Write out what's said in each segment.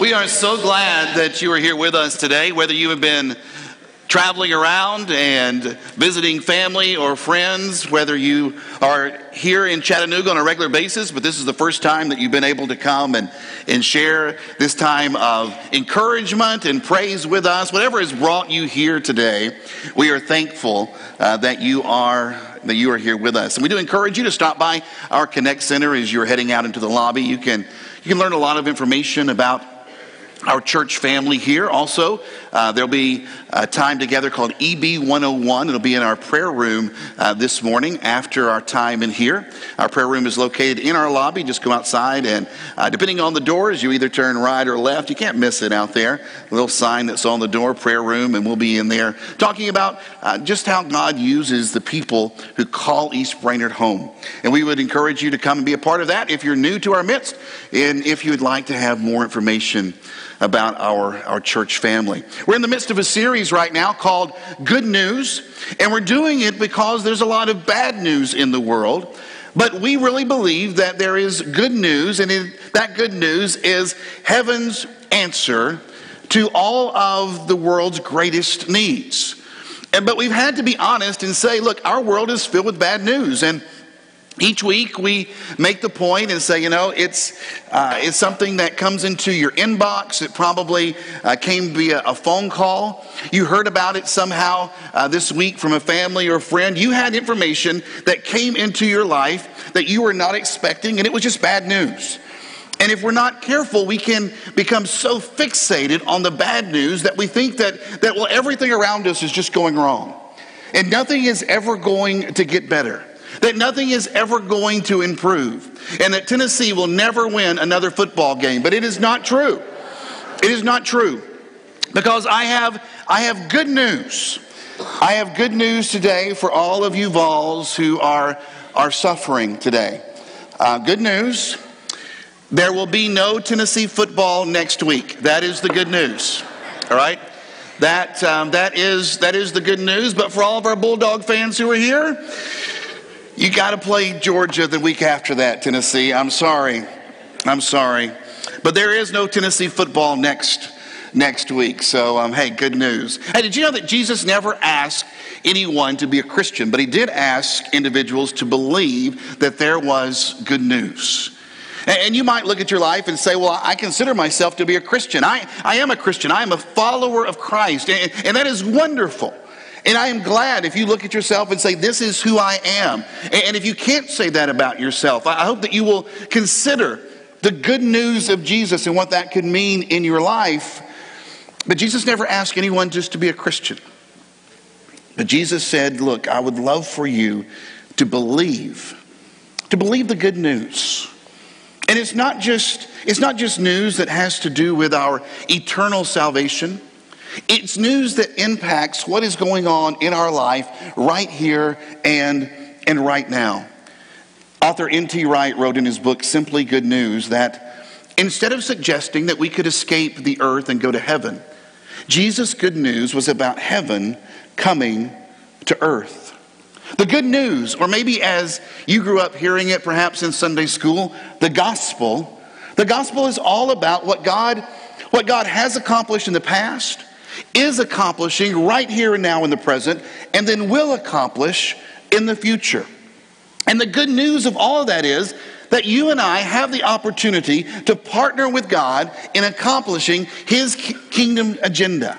We are so glad that you are here with us today, whether you have been traveling around and visiting family or friends, whether you are here in Chattanooga on a regular basis, but this is the first time that you've been able to come and, and share this time of encouragement and praise with us, whatever has brought you here today, we are thankful uh, that you are that you are here with us. And we do encourage you to stop by our Connect Center as you're heading out into the lobby. You can you can learn a lot of information about our church family here. Also, uh, there'll be a time together called EB 101. It'll be in our prayer room uh, this morning after our time in here. Our prayer room is located in our lobby. Just go outside, and uh, depending on the doors, you either turn right or left. You can't miss it out there. A little sign that's on the door, prayer room, and we'll be in there talking about uh, just how God uses the people who call East Brainerd home. And we would encourage you to come and be a part of that if you're new to our midst, and if you would like to have more information about our, our church family. We're in the midst of a series right now called Good News, and we're doing it because there's a lot of bad news in the world. But we really believe that there is good news, and it, that good news is heaven's answer to all of the world's greatest needs. And, but we've had to be honest and say, look, our world is filled with bad news. And each week we make the point and say, you know, it's, uh, it's something that comes into your inbox. It probably uh, came via a phone call. You heard about it somehow uh, this week from a family or a friend. You had information that came into your life that you were not expecting, and it was just bad news. And if we're not careful, we can become so fixated on the bad news that we think that, that well, everything around us is just going wrong. And nothing is ever going to get better that nothing is ever going to improve, and that Tennessee will never win another football game. But it is not true. It is not true. Because I have, I have good news. I have good news today for all of you Vols who are, are suffering today. Uh, good news. There will be no Tennessee football next week. That is the good news. All right? That, um, that, is, that is the good news. But for all of our Bulldog fans who are here, you got to play Georgia the week after that, Tennessee. I'm sorry. I'm sorry. But there is no Tennessee football next next week. So, um, hey, good news. Hey, did you know that Jesus never asked anyone to be a Christian, but he did ask individuals to believe that there was good news? And you might look at your life and say, Well, I consider myself to be a Christian. I, I am a Christian. I am a follower of Christ. And, and that is wonderful. And I am glad if you look at yourself and say, This is who I am. And if you can't say that about yourself, I hope that you will consider the good news of Jesus and what that could mean in your life. But Jesus never asked anyone just to be a Christian. But Jesus said, Look, I would love for you to believe, to believe the good news. And it's not just, it's not just news that has to do with our eternal salvation. It's news that impacts what is going on in our life right here and, and right now. Author N.T. Wright wrote in his book, Simply Good News, that instead of suggesting that we could escape the earth and go to heaven, Jesus' good news was about heaven coming to earth. The good news, or maybe as you grew up hearing it perhaps in Sunday school, the gospel. The gospel is all about what God, what God has accomplished in the past is accomplishing right here and now in the present, and then will accomplish in the future. And the good news of all of that is that you and I have the opportunity to partner with God in accomplishing His kingdom agenda.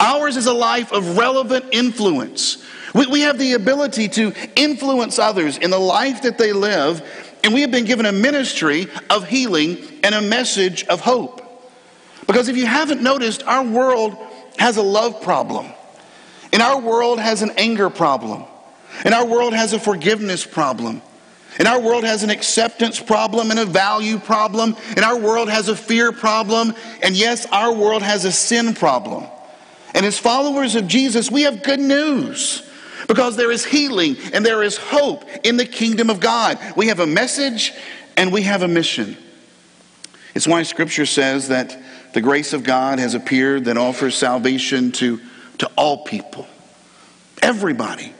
Ours is a life of relevant influence. We, we have the ability to influence others in the life that they live, and we have been given a ministry of healing and a message of hope. Because if you haven't noticed, our world has a love problem. And our world has an anger problem. And our world has a forgiveness problem. And our world has an acceptance problem and a value problem. And our world has a fear problem. And yes, our world has a sin problem. And as followers of Jesus, we have good news because there is healing and there is hope in the kingdom of God. We have a message and we have a mission. It's why scripture says that the grace of God has appeared that offers salvation to, to all people, everybody.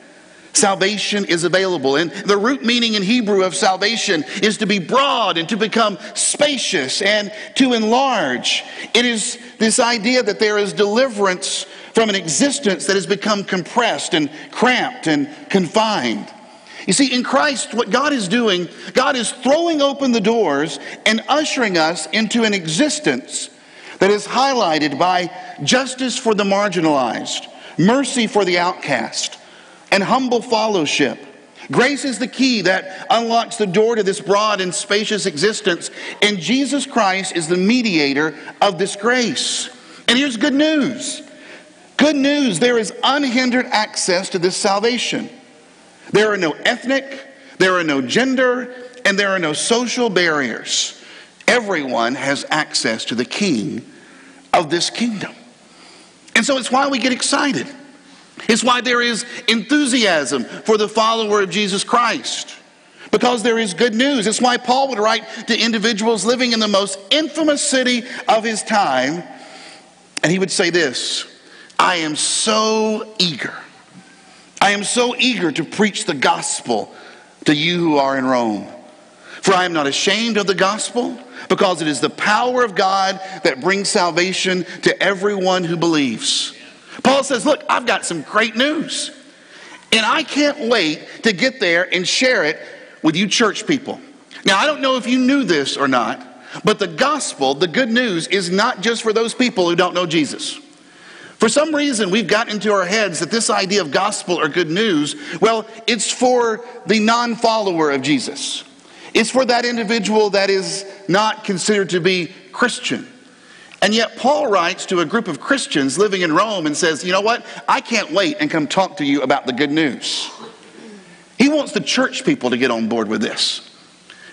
salvation is available. And the root meaning in Hebrew of salvation is to be broad and to become spacious and to enlarge. It is this idea that there is deliverance from an existence that has become compressed and cramped and confined. You see, in Christ, what God is doing, God is throwing open the doors and ushering us into an existence that is highlighted by justice for the marginalized, mercy for the outcast, and humble fellowship. Grace is the key that unlocks the door to this broad and spacious existence, and Jesus Christ is the mediator of this grace. And here's good news good news there is unhindered access to this salvation. There are no ethnic, there are no gender, and there are no social barriers. Everyone has access to the king of this kingdom. And so it's why we get excited. It's why there is enthusiasm for the follower of Jesus Christ. Because there is good news. It's why Paul would write to individuals living in the most infamous city of his time, and he would say this I am so eager. I am so eager to preach the gospel to you who are in Rome. For I am not ashamed of the gospel, because it is the power of God that brings salvation to everyone who believes. Paul says, Look, I've got some great news. And I can't wait to get there and share it with you church people. Now, I don't know if you knew this or not, but the gospel, the good news, is not just for those people who don't know Jesus. For some reason, we've got into our heads that this idea of gospel or good news, well, it's for the non follower of Jesus. It's for that individual that is not considered to be Christian. And yet, Paul writes to a group of Christians living in Rome and says, You know what? I can't wait and come talk to you about the good news. He wants the church people to get on board with this.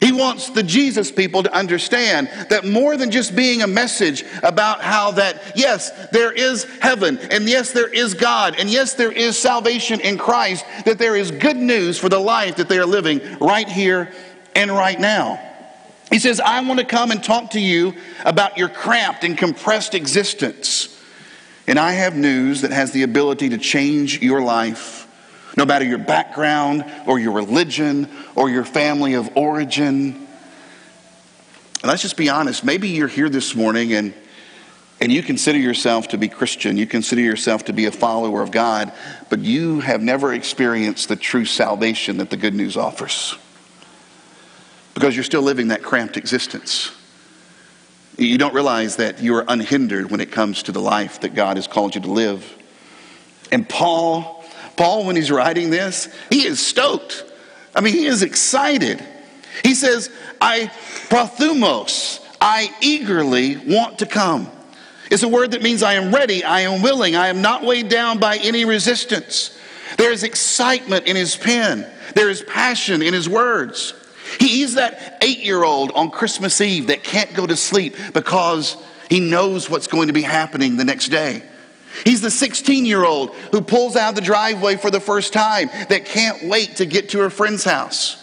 He wants the Jesus people to understand that more than just being a message about how that, yes, there is heaven, and yes, there is God, and yes, there is salvation in Christ, that there is good news for the life that they are living right here and right now. He says, I want to come and talk to you about your cramped and compressed existence. And I have news that has the ability to change your life, no matter your background or your religion or your family of origin. And let's just be honest. Maybe you're here this morning and, and you consider yourself to be Christian, you consider yourself to be a follower of God, but you have never experienced the true salvation that the good news offers because you're still living that cramped existence. You don't realize that you are unhindered when it comes to the life that God has called you to live. And Paul, Paul, when he's writing this, he is stoked. I mean, he is excited. He says, I prothumos, I eagerly want to come. It's a word that means I am ready, I am willing, I am not weighed down by any resistance. There is excitement in his pen, there is passion in his words. He's that eight year old on Christmas Eve that can't go to sleep because he knows what's going to be happening the next day. He's the 16 year old who pulls out the driveway for the first time that can't wait to get to her friend's house.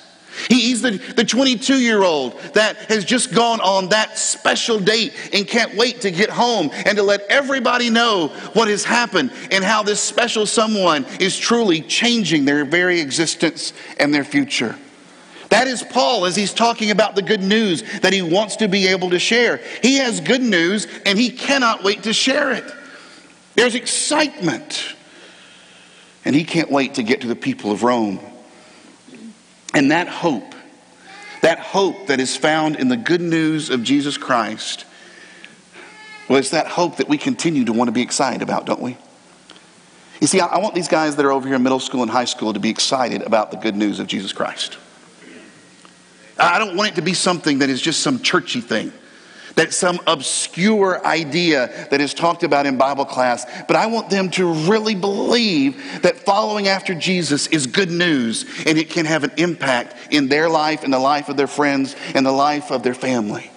He's the, the 22 year old that has just gone on that special date and can't wait to get home and to let everybody know what has happened and how this special someone is truly changing their very existence and their future. That is Paul as he's talking about the good news that he wants to be able to share. He has good news and he cannot wait to share it. There's excitement. And he can't wait to get to the people of Rome. And that hope, that hope that is found in the good news of Jesus Christ, well, it's that hope that we continue to want to be excited about, don't we? You see, I want these guys that are over here in middle school and high school to be excited about the good news of Jesus Christ. I don't want it to be something that is just some churchy thing, that some obscure idea that is talked about in Bible class, but I want them to really believe that following after Jesus is good news and it can have an impact in their life, in the life of their friends, and the life of their family.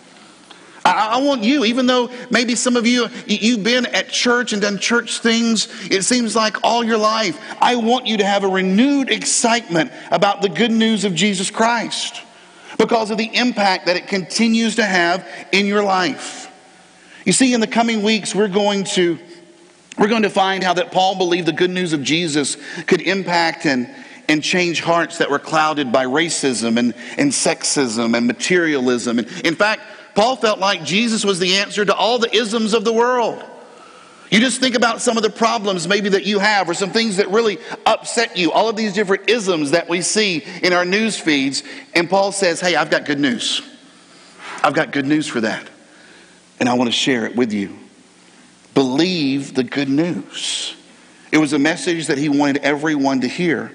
I, want you, even though maybe some of you, you've been at church and done church things, it seems like all your life, I want you to have a renewed excitement about the good news of Jesus Christ because of the impact that it continues to have in your life. You see, in the coming weeks, we're going to we're going to find how that Paul believed the good news of Jesus could impact and, and change hearts that were clouded by racism and, and sexism and materialism. And in fact, Paul felt like Jesus was the answer to all the isms of the world. You just think about some of the problems maybe that you have or some things that really upset you, all of these different isms that we see in our news feeds. And Paul says, Hey, I've got good news. I've got good news for that. And I want to share it with you. Believe the good news. It was a message that he wanted everyone to hear.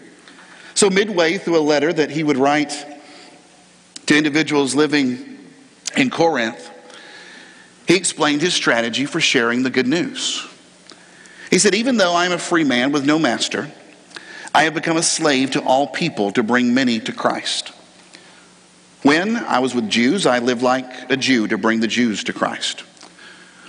So, midway through a letter that he would write to individuals living in Corinth, he explained his strategy for sharing the good news. He said, Even though I am a free man with no master, I have become a slave to all people to bring many to Christ. When I was with Jews, I lived like a Jew to bring the Jews to Christ.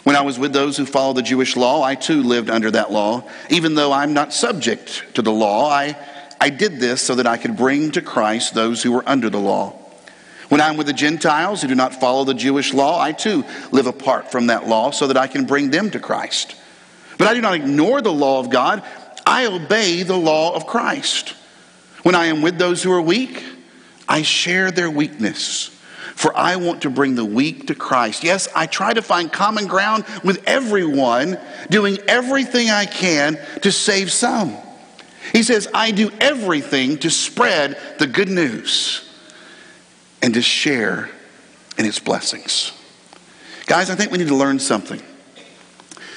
When I was with those who follow the Jewish law, I too lived under that law. Even though I'm not subject to the law, I I did this so that I could bring to Christ those who were under the law. When I'm with the Gentiles who do not follow the Jewish law, I too live apart from that law so that I can bring them to Christ. But I do not ignore the law of God, I obey the law of Christ. When I am with those who are weak, I share their weakness. For I want to bring the weak to Christ. Yes, I try to find common ground with everyone, doing everything I can to save some. He says, I do everything to spread the good news and to share in its blessings. Guys, I think we need to learn something.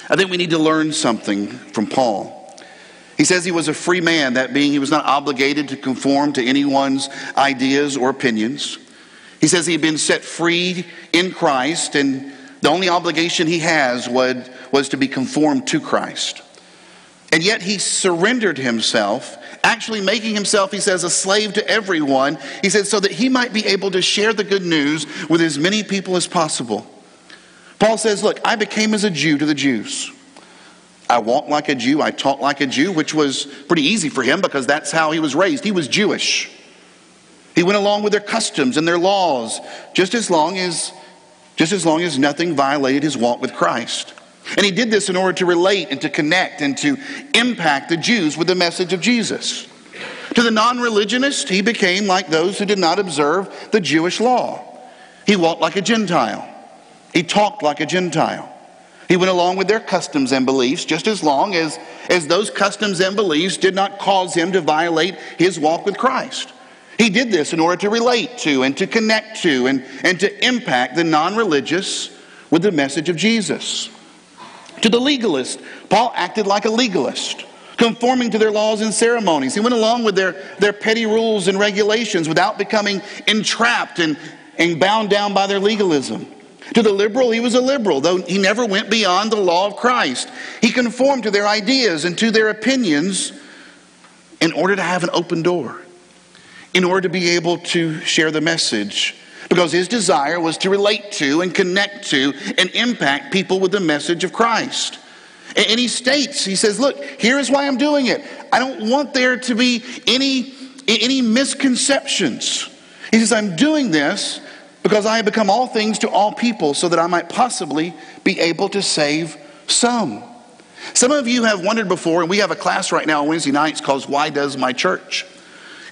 I think we need to learn something from Paul. He says he was a free man, that being he was not obligated to conform to anyone's ideas or opinions. He says he had been set free in Christ, and the only obligation he has was, was to be conformed to Christ. And yet he surrendered himself, actually making himself, he says, a slave to everyone. He said, so that he might be able to share the good news with as many people as possible. Paul says, Look, I became as a Jew to the Jews. I walked like a Jew, I talked like a Jew, which was pretty easy for him because that's how he was raised. He was Jewish. He went along with their customs and their laws just as long as just as long as nothing violated his walk with Christ. And he did this in order to relate and to connect and to impact the Jews with the message of Jesus. To the non religionist, he became like those who did not observe the Jewish law. He walked like a Gentile, he talked like a Gentile. He went along with their customs and beliefs just as long as, as those customs and beliefs did not cause him to violate his walk with Christ. He did this in order to relate to and to connect to and, and to impact the non religious with the message of Jesus. To the legalist, Paul acted like a legalist, conforming to their laws and ceremonies. He went along with their, their petty rules and regulations without becoming entrapped and, and bound down by their legalism. To the liberal, he was a liberal, though he never went beyond the law of Christ. He conformed to their ideas and to their opinions in order to have an open door, in order to be able to share the message because his desire was to relate to and connect to and impact people with the message of Christ. And he states, he says, Look, here is why I'm doing it. I don't want there to be any, any misconceptions. He says, I'm doing this because I have become all things to all people so that I might possibly be able to save some. Some of you have wondered before, and we have a class right now on Wednesday nights called Why Does My Church?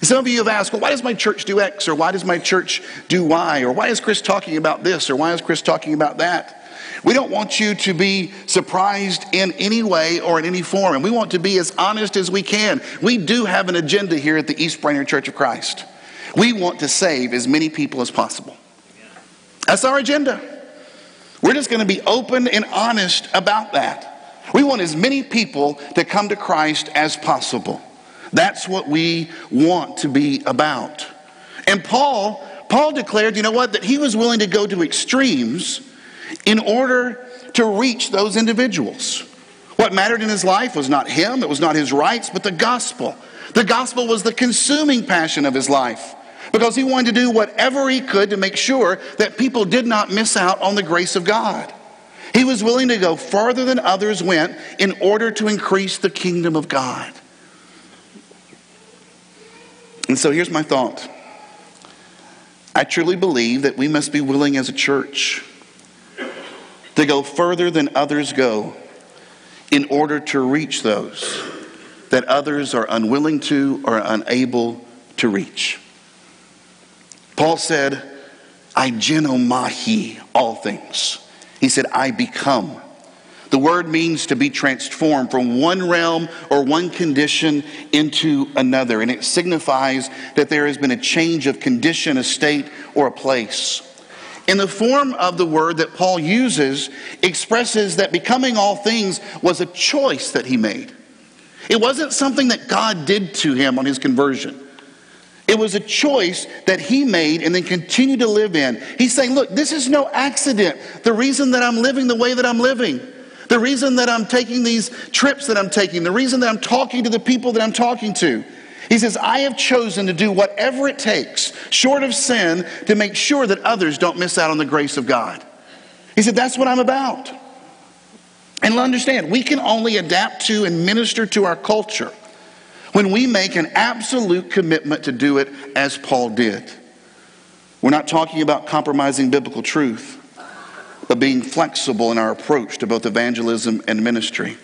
Some of you have asked, well, why does my church do X or why does my church do Y or why is Chris talking about this or why is Chris talking about that? We don't want you to be surprised in any way or in any form, and we want to be as honest as we can. We do have an agenda here at the East Brainerd Church of Christ. We want to save as many people as possible. That's our agenda. We're just going to be open and honest about that. We want as many people to come to Christ as possible. That's what we want to be about. And Paul, Paul declared, you know what, that he was willing to go to extremes in order to reach those individuals. What mattered in his life was not him, it was not his rights, but the gospel. The gospel was the consuming passion of his life because he wanted to do whatever he could to make sure that people did not miss out on the grace of God. He was willing to go farther than others went in order to increase the kingdom of God. And so here's my thought I truly believe that we must be willing as a church to go further than others go in order to reach those that others are unwilling to or unable to reach. Paul said, I genomai all things. He said, I become. The word means to be transformed from one realm or one condition into another, and it signifies that there has been a change of condition, a state, or a place. In the form of the word that Paul uses, expresses that becoming all things was a choice that he made. It wasn't something that God did to him on his conversion. It was a choice that he made and then continued to live in. He's saying, Look, this is no accident. The reason that I'm living the way that I'm living, the reason that I'm taking these trips that I'm taking, the reason that I'm talking to the people that I'm talking to. He says, I have chosen to do whatever it takes, short of sin, to make sure that others don't miss out on the grace of God. He said, That's what I'm about. And understand, we can only adapt to and minister to our culture when we make an absolute commitment to do it as Paul did. We're not talking about compromising biblical truth, but being flexible in our approach to both evangelism and ministry.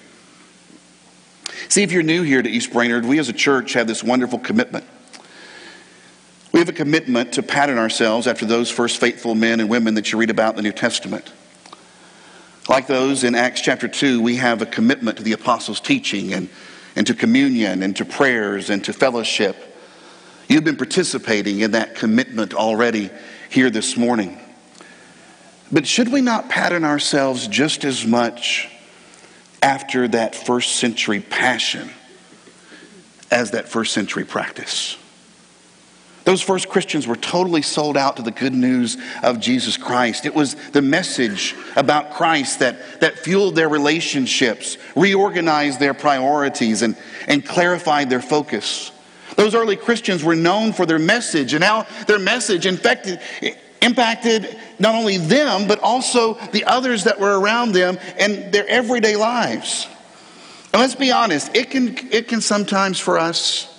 See, if you're new here to East Brainerd, we as a church have this wonderful commitment. We have a commitment to pattern ourselves after those first faithful men and women that you read about in the New Testament. Like those in Acts chapter 2, we have a commitment to the apostles' teaching and and to communion and to prayers and to fellowship. You've been participating in that commitment already here this morning. But should we not pattern ourselves just as much after that first century passion as that first century practice? Those first Christians were totally sold out to the good news of Jesus Christ. It was the message about Christ that, that fueled their relationships, reorganized their priorities, and, and clarified their focus. Those early Christians were known for their message and how their message infected, impacted not only them, but also the others that were around them and their everyday lives. And let's be honest, it can, it can sometimes for us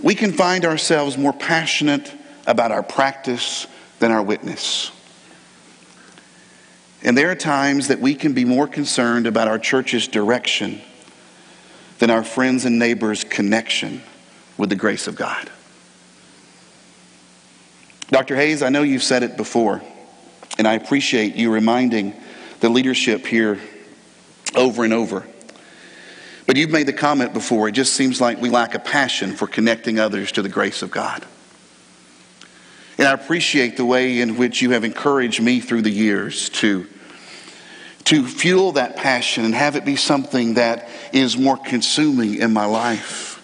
we can find ourselves more passionate about our practice than our witness. And there are times that we can be more concerned about our church's direction than our friends and neighbors' connection with the grace of God. Dr. Hayes, I know you've said it before, and I appreciate you reminding the leadership here over and over. But you've made the comment before, it just seems like we lack a passion for connecting others to the grace of God. And I appreciate the way in which you have encouraged me through the years to, to fuel that passion and have it be something that is more consuming in my life.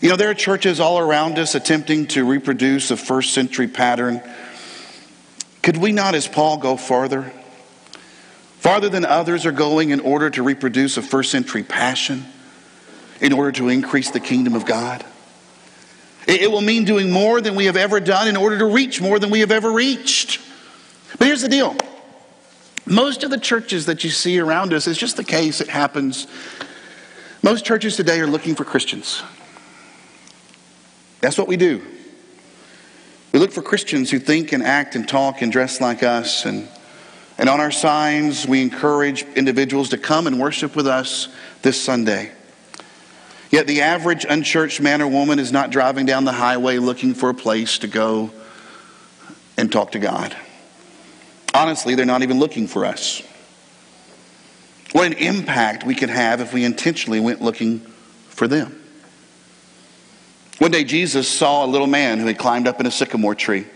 You know, there are churches all around us attempting to reproduce a first century pattern. Could we not, as Paul, go farther? farther than others are going in order to reproduce a first century passion, in order to increase the kingdom of God. It will mean doing more than we have ever done in order to reach more than we have ever reached. But here's the deal most of the churches that you see around us is just the case, it happens. Most churches today are looking for Christians. That's what we do. We look for Christians who think and act and talk and dress like us and and on our signs, we encourage individuals to come and worship with us this Sunday. Yet the average unchurched man or woman is not driving down the highway looking for a place to go and talk to God. Honestly, they're not even looking for us. What an impact we could have if we intentionally went looking for them. One day, Jesus saw a little man who had climbed up in a sycamore tree.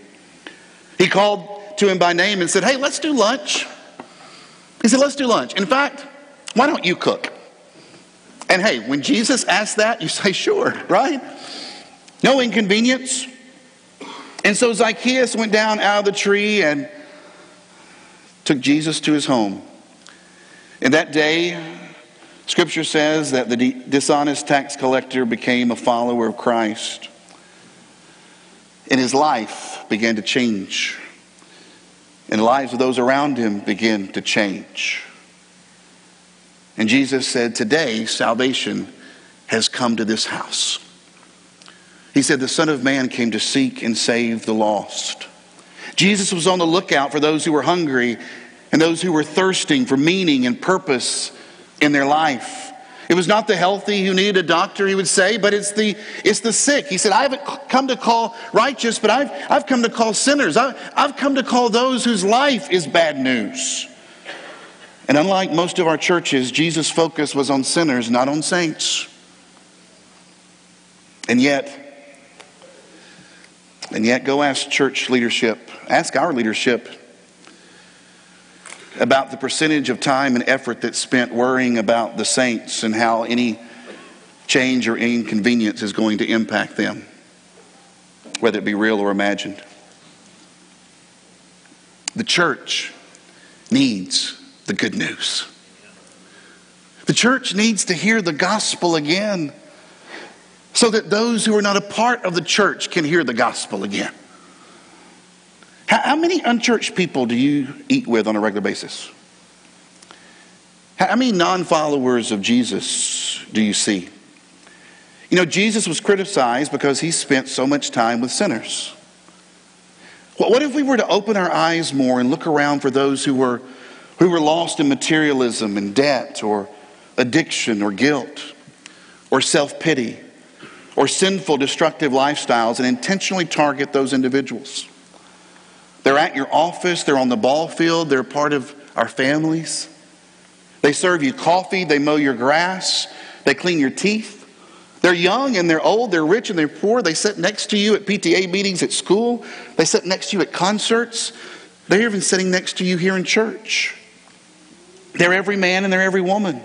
He called to him by name and said, Hey, let's do lunch. He said, Let's do lunch. In fact, why don't you cook? And hey, when Jesus asked that, you say, Sure, right? No inconvenience. And so Zacchaeus went down out of the tree and took Jesus to his home. And that day, Scripture says that the dishonest tax collector became a follower of Christ. And his life began to change and the lives of those around him began to change. And Jesus said, Today, salvation has come to this house. He said, The Son of Man came to seek and save the lost. Jesus was on the lookout for those who were hungry and those who were thirsting for meaning and purpose in their life. It was not the healthy who needed a doctor, he would say, but it's the, it's the sick. He said, I haven't come to call righteous, but I've, I've come to call sinners. I've, I've come to call those whose life is bad news. And unlike most of our churches, Jesus' focus was on sinners, not on saints. And yet, and yet, go ask church leadership, ask our leadership about the percentage of time and effort that's spent worrying about the saints and how any change or inconvenience is going to impact them, whether it be real or imagined. The church needs the good news. The church needs to hear the gospel again so that those who are not a part of the church can hear the gospel again. How, how many unchurched people do you eat with on a regular basis? How many non followers of Jesus do you see? You know, Jesus was criticized because he spent so much time with sinners. What if we were to open our eyes more and look around for those who were, who were lost in materialism and debt or addiction or guilt or self pity or sinful, destructive lifestyles and intentionally target those individuals? They're at your office, they're on the ball field, they're part of our families. They serve you coffee, they mow your grass, they clean your teeth. They're young and they're old, they're rich and they're poor. They sit next to you at PTA meetings at school, they sit next to you at concerts. They're even sitting next to you here in church. They're every man and they're every woman.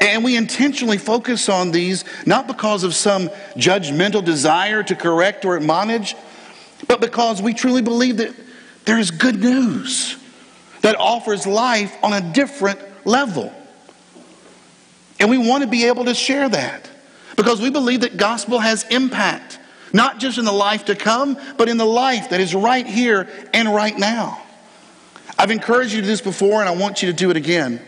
And we intentionally focus on these not because of some judgmental desire to correct or admonish, but because we truly believe that there is good news that offers life on a different level. And we want to be able to share that because we believe that gospel has impact, not just in the life to come, but in the life that is right here and right now. I've encouraged you to do this before, and I want you to do it again.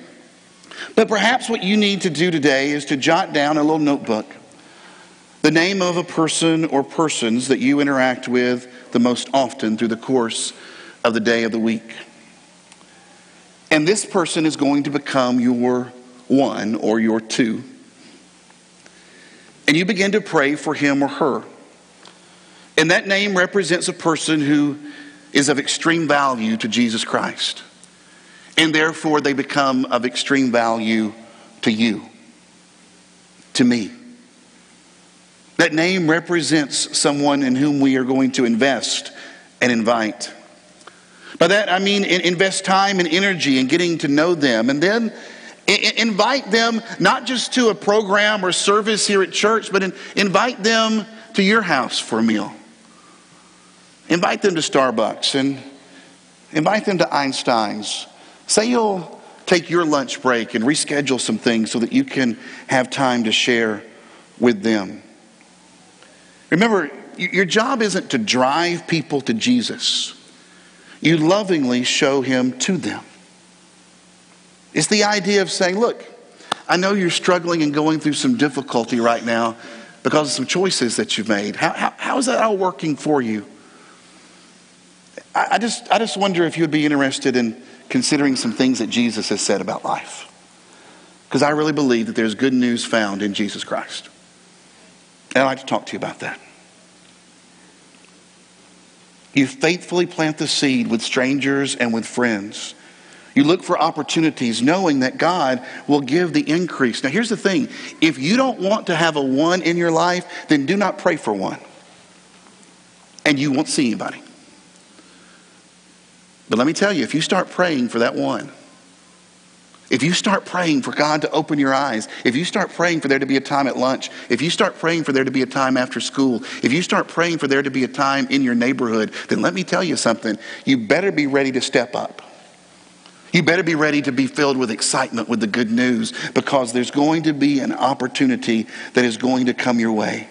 But perhaps what you need to do today is to jot down a little notebook the name of a person or persons that you interact with the most often through the course of the day of the week. And this person is going to become your one or your two. And you begin to pray for him or her. And that name represents a person who is of extreme value to Jesus Christ. And therefore, they become of extreme value to you, to me. That name represents someone in whom we are going to invest and invite. By that, I mean invest time and energy in getting to know them. And then invite them not just to a program or service here at church, but invite them to your house for a meal. Invite them to Starbucks and invite them to Einstein's. Say you'll take your lunch break and reschedule some things so that you can have time to share with them. Remember, your job isn't to drive people to Jesus, you lovingly show him to them. It's the idea of saying, Look, I know you're struggling and going through some difficulty right now because of some choices that you've made. How, how, how is that all working for you? I, I, just, I just wonder if you would be interested in considering some things that Jesus has said about life. Because I really believe that there's good news found in Jesus Christ. And I'd like to talk to you about that. You faithfully plant the seed with strangers and with friends. You look for opportunities knowing that God will give the increase. Now, here's the thing if you don't want to have a one in your life, then do not pray for one. And you won't see anybody. But let me tell you, if you start praying for that one, if you start praying for God to open your eyes, if you start praying for there to be a time at lunch, if you start praying for there to be a time after school, if you start praying for there to be a time in your neighborhood, then let me tell you something. You better be ready to step up. You better be ready to be filled with excitement with the good news because there's going to be an opportunity that is going to come your way.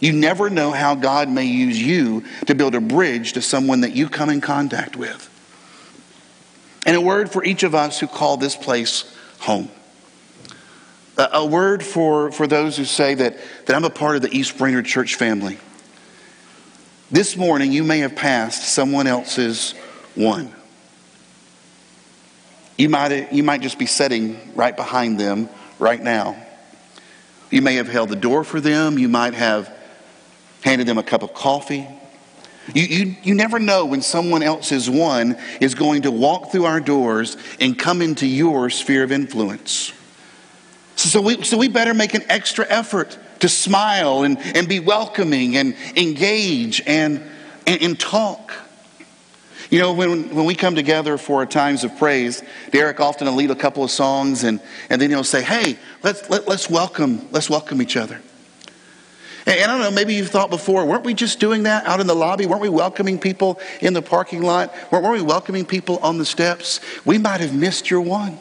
You never know how God may use you to build a bridge to someone that you come in contact with and a word for each of us who call this place home. A, word for, for those who say that, that I'm a part of the East Brainerd church family. This morning, you may have passed someone else's one. You might, you might just be sitting right behind them right now. You may have held the door for them. You might have handed them a cup of coffee. You, you, you never know when someone else's one is going to walk through our doors and come into your sphere of influence. So we, so we better make an extra effort to smile and, and be welcoming and engage and, and, and talk. You know, when, when we come together for times of praise, Derek often will lead a couple of songs and, and then he'll say, hey, let's, let, let's, welcome, let's welcome each other. And, I don't know, maybe you've thought before, weren't we just doing that out in the lobby? Weren't we welcoming people in the parking lot? Weren't, we welcoming people on the steps? We might have missed your one.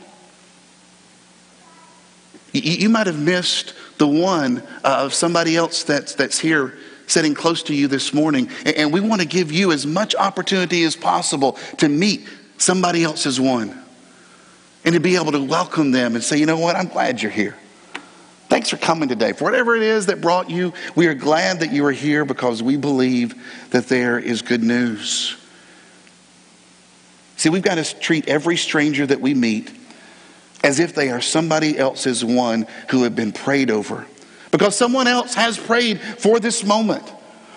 You, you might have missed the one uh, of somebody else that's, that's here sitting close to you this morning. And we want to give you as much opportunity as possible to meet somebody else's one and to be able to welcome them and say, you know what, I'm glad you're here. Thanks for coming today. For whatever it is that brought you, we are glad that you are here because we believe that there is good news. See, we've got to treat every stranger that we meet as if they are somebody else's one who have been prayed over because someone else has prayed for this moment,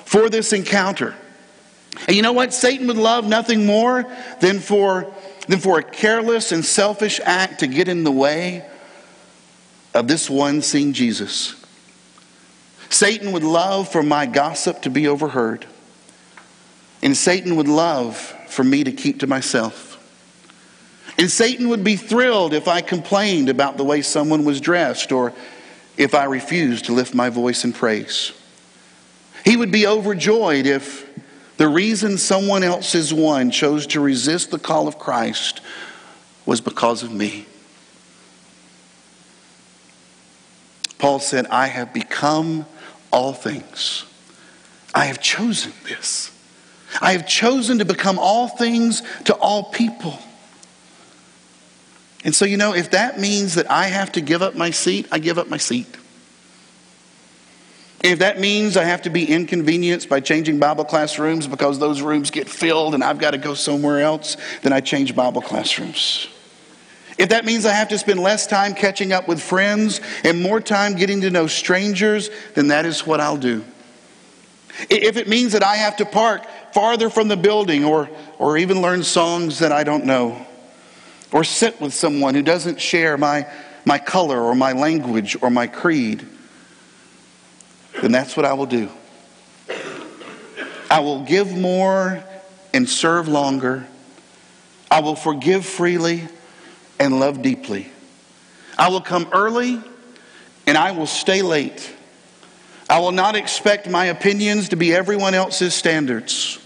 for this encounter. And you know what? Satan would love nothing more than for, than for a careless and selfish act to get in the way of this one seeing Jesus. Satan would love for my gossip to be overheard. And Satan would love for me to keep to myself. And Satan would be thrilled if I complained about the way someone was dressed or if I refused to lift my voice in praise. He would be overjoyed if the reason someone else's one chose to resist the call of Christ was because of me. Paul said, I have become all things. I have chosen this. I have chosen to become all things to all people. And so, you know, if that means that I have to give up my seat, I give up my seat. If that means I have to be inconvenienced by changing Bible classrooms because those rooms get filled and I've got to go somewhere else, then I change Bible classrooms. If that means I have to spend less time catching up with friends and more time getting to know strangers, then that is what I'll do. If it means that I have to park farther from the building or, or even learn songs that I don't know, or sit with someone who doesn't share my, my color or my language or my creed, then that's what I will do. I will give more and serve longer. I will forgive freely and love deeply. I will come early and I will stay late. I will not expect my opinions to be everyone else's standards.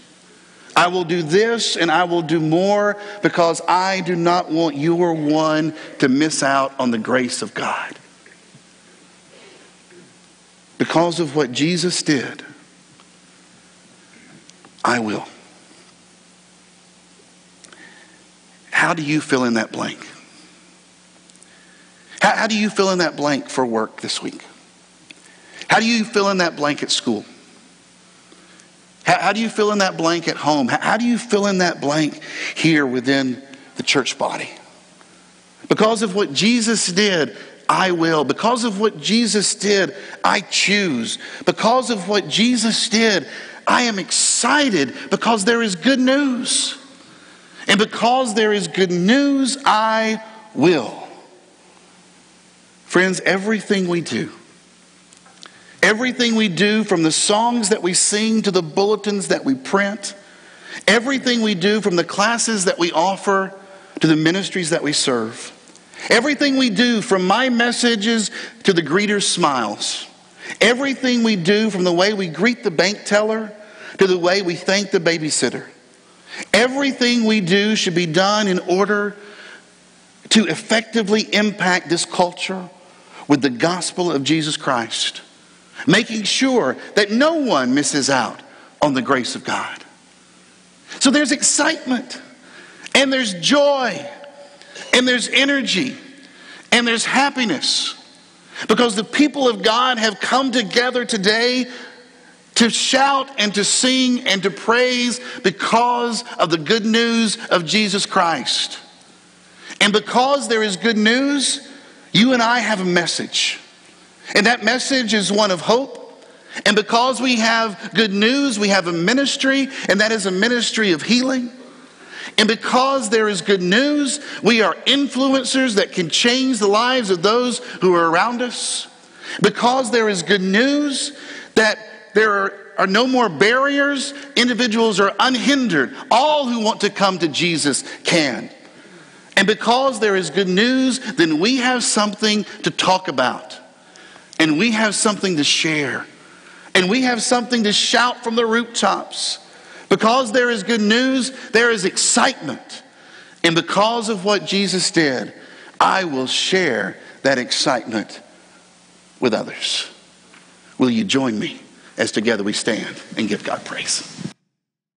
I will do this and I will do more because I do not want your one to miss out on the grace of God. Because of what Jesus did, I will. How do you fill in that blank? How, how do you fill in that blank for work this week? How do you fill in that blank at school? How, how do you fill in that blank at home? How, how do you fill in that blank here within the church body? Because of what Jesus did, I will. Because of what Jesus did, I choose. Because of what Jesus did, I am excited because there is good news. And because there is good news, I will. Friends, everything we do, Everything we do, from the songs that we sing to the bulletins that we print, everything we do, from the classes that we offer to the ministries that we serve, everything we do, from my messages to the greeter's smiles, everything we do, from the way we greet the bank teller to the way we thank the babysitter, everything we do should be done in order to effectively impact this culture with the gospel of Jesus Christ making sure that no one misses out on the grace of God. So there's excitement, and there's joy, and there's energy, and there's happiness because the people of God have come together today to shout and to sing and to praise because of the good news of Jesus Christ. And because there is good news, you and I have a message. And that message is one of hope. And because we have good news, we have a ministry, and that is a ministry of healing. And because there is good news, we are influencers that can change the lives of those who are around us. Because there is good news that there are, are no more barriers, individuals are unhindered. All who want to come to Jesus can. And because there is good news, then we have something to talk about. And we have something to share. And we have something to shout from the rooftops. Because there is good news, there is excitement. And because of what Jesus did, I will share that excitement with others. Will you join me as together we stand and give God praise?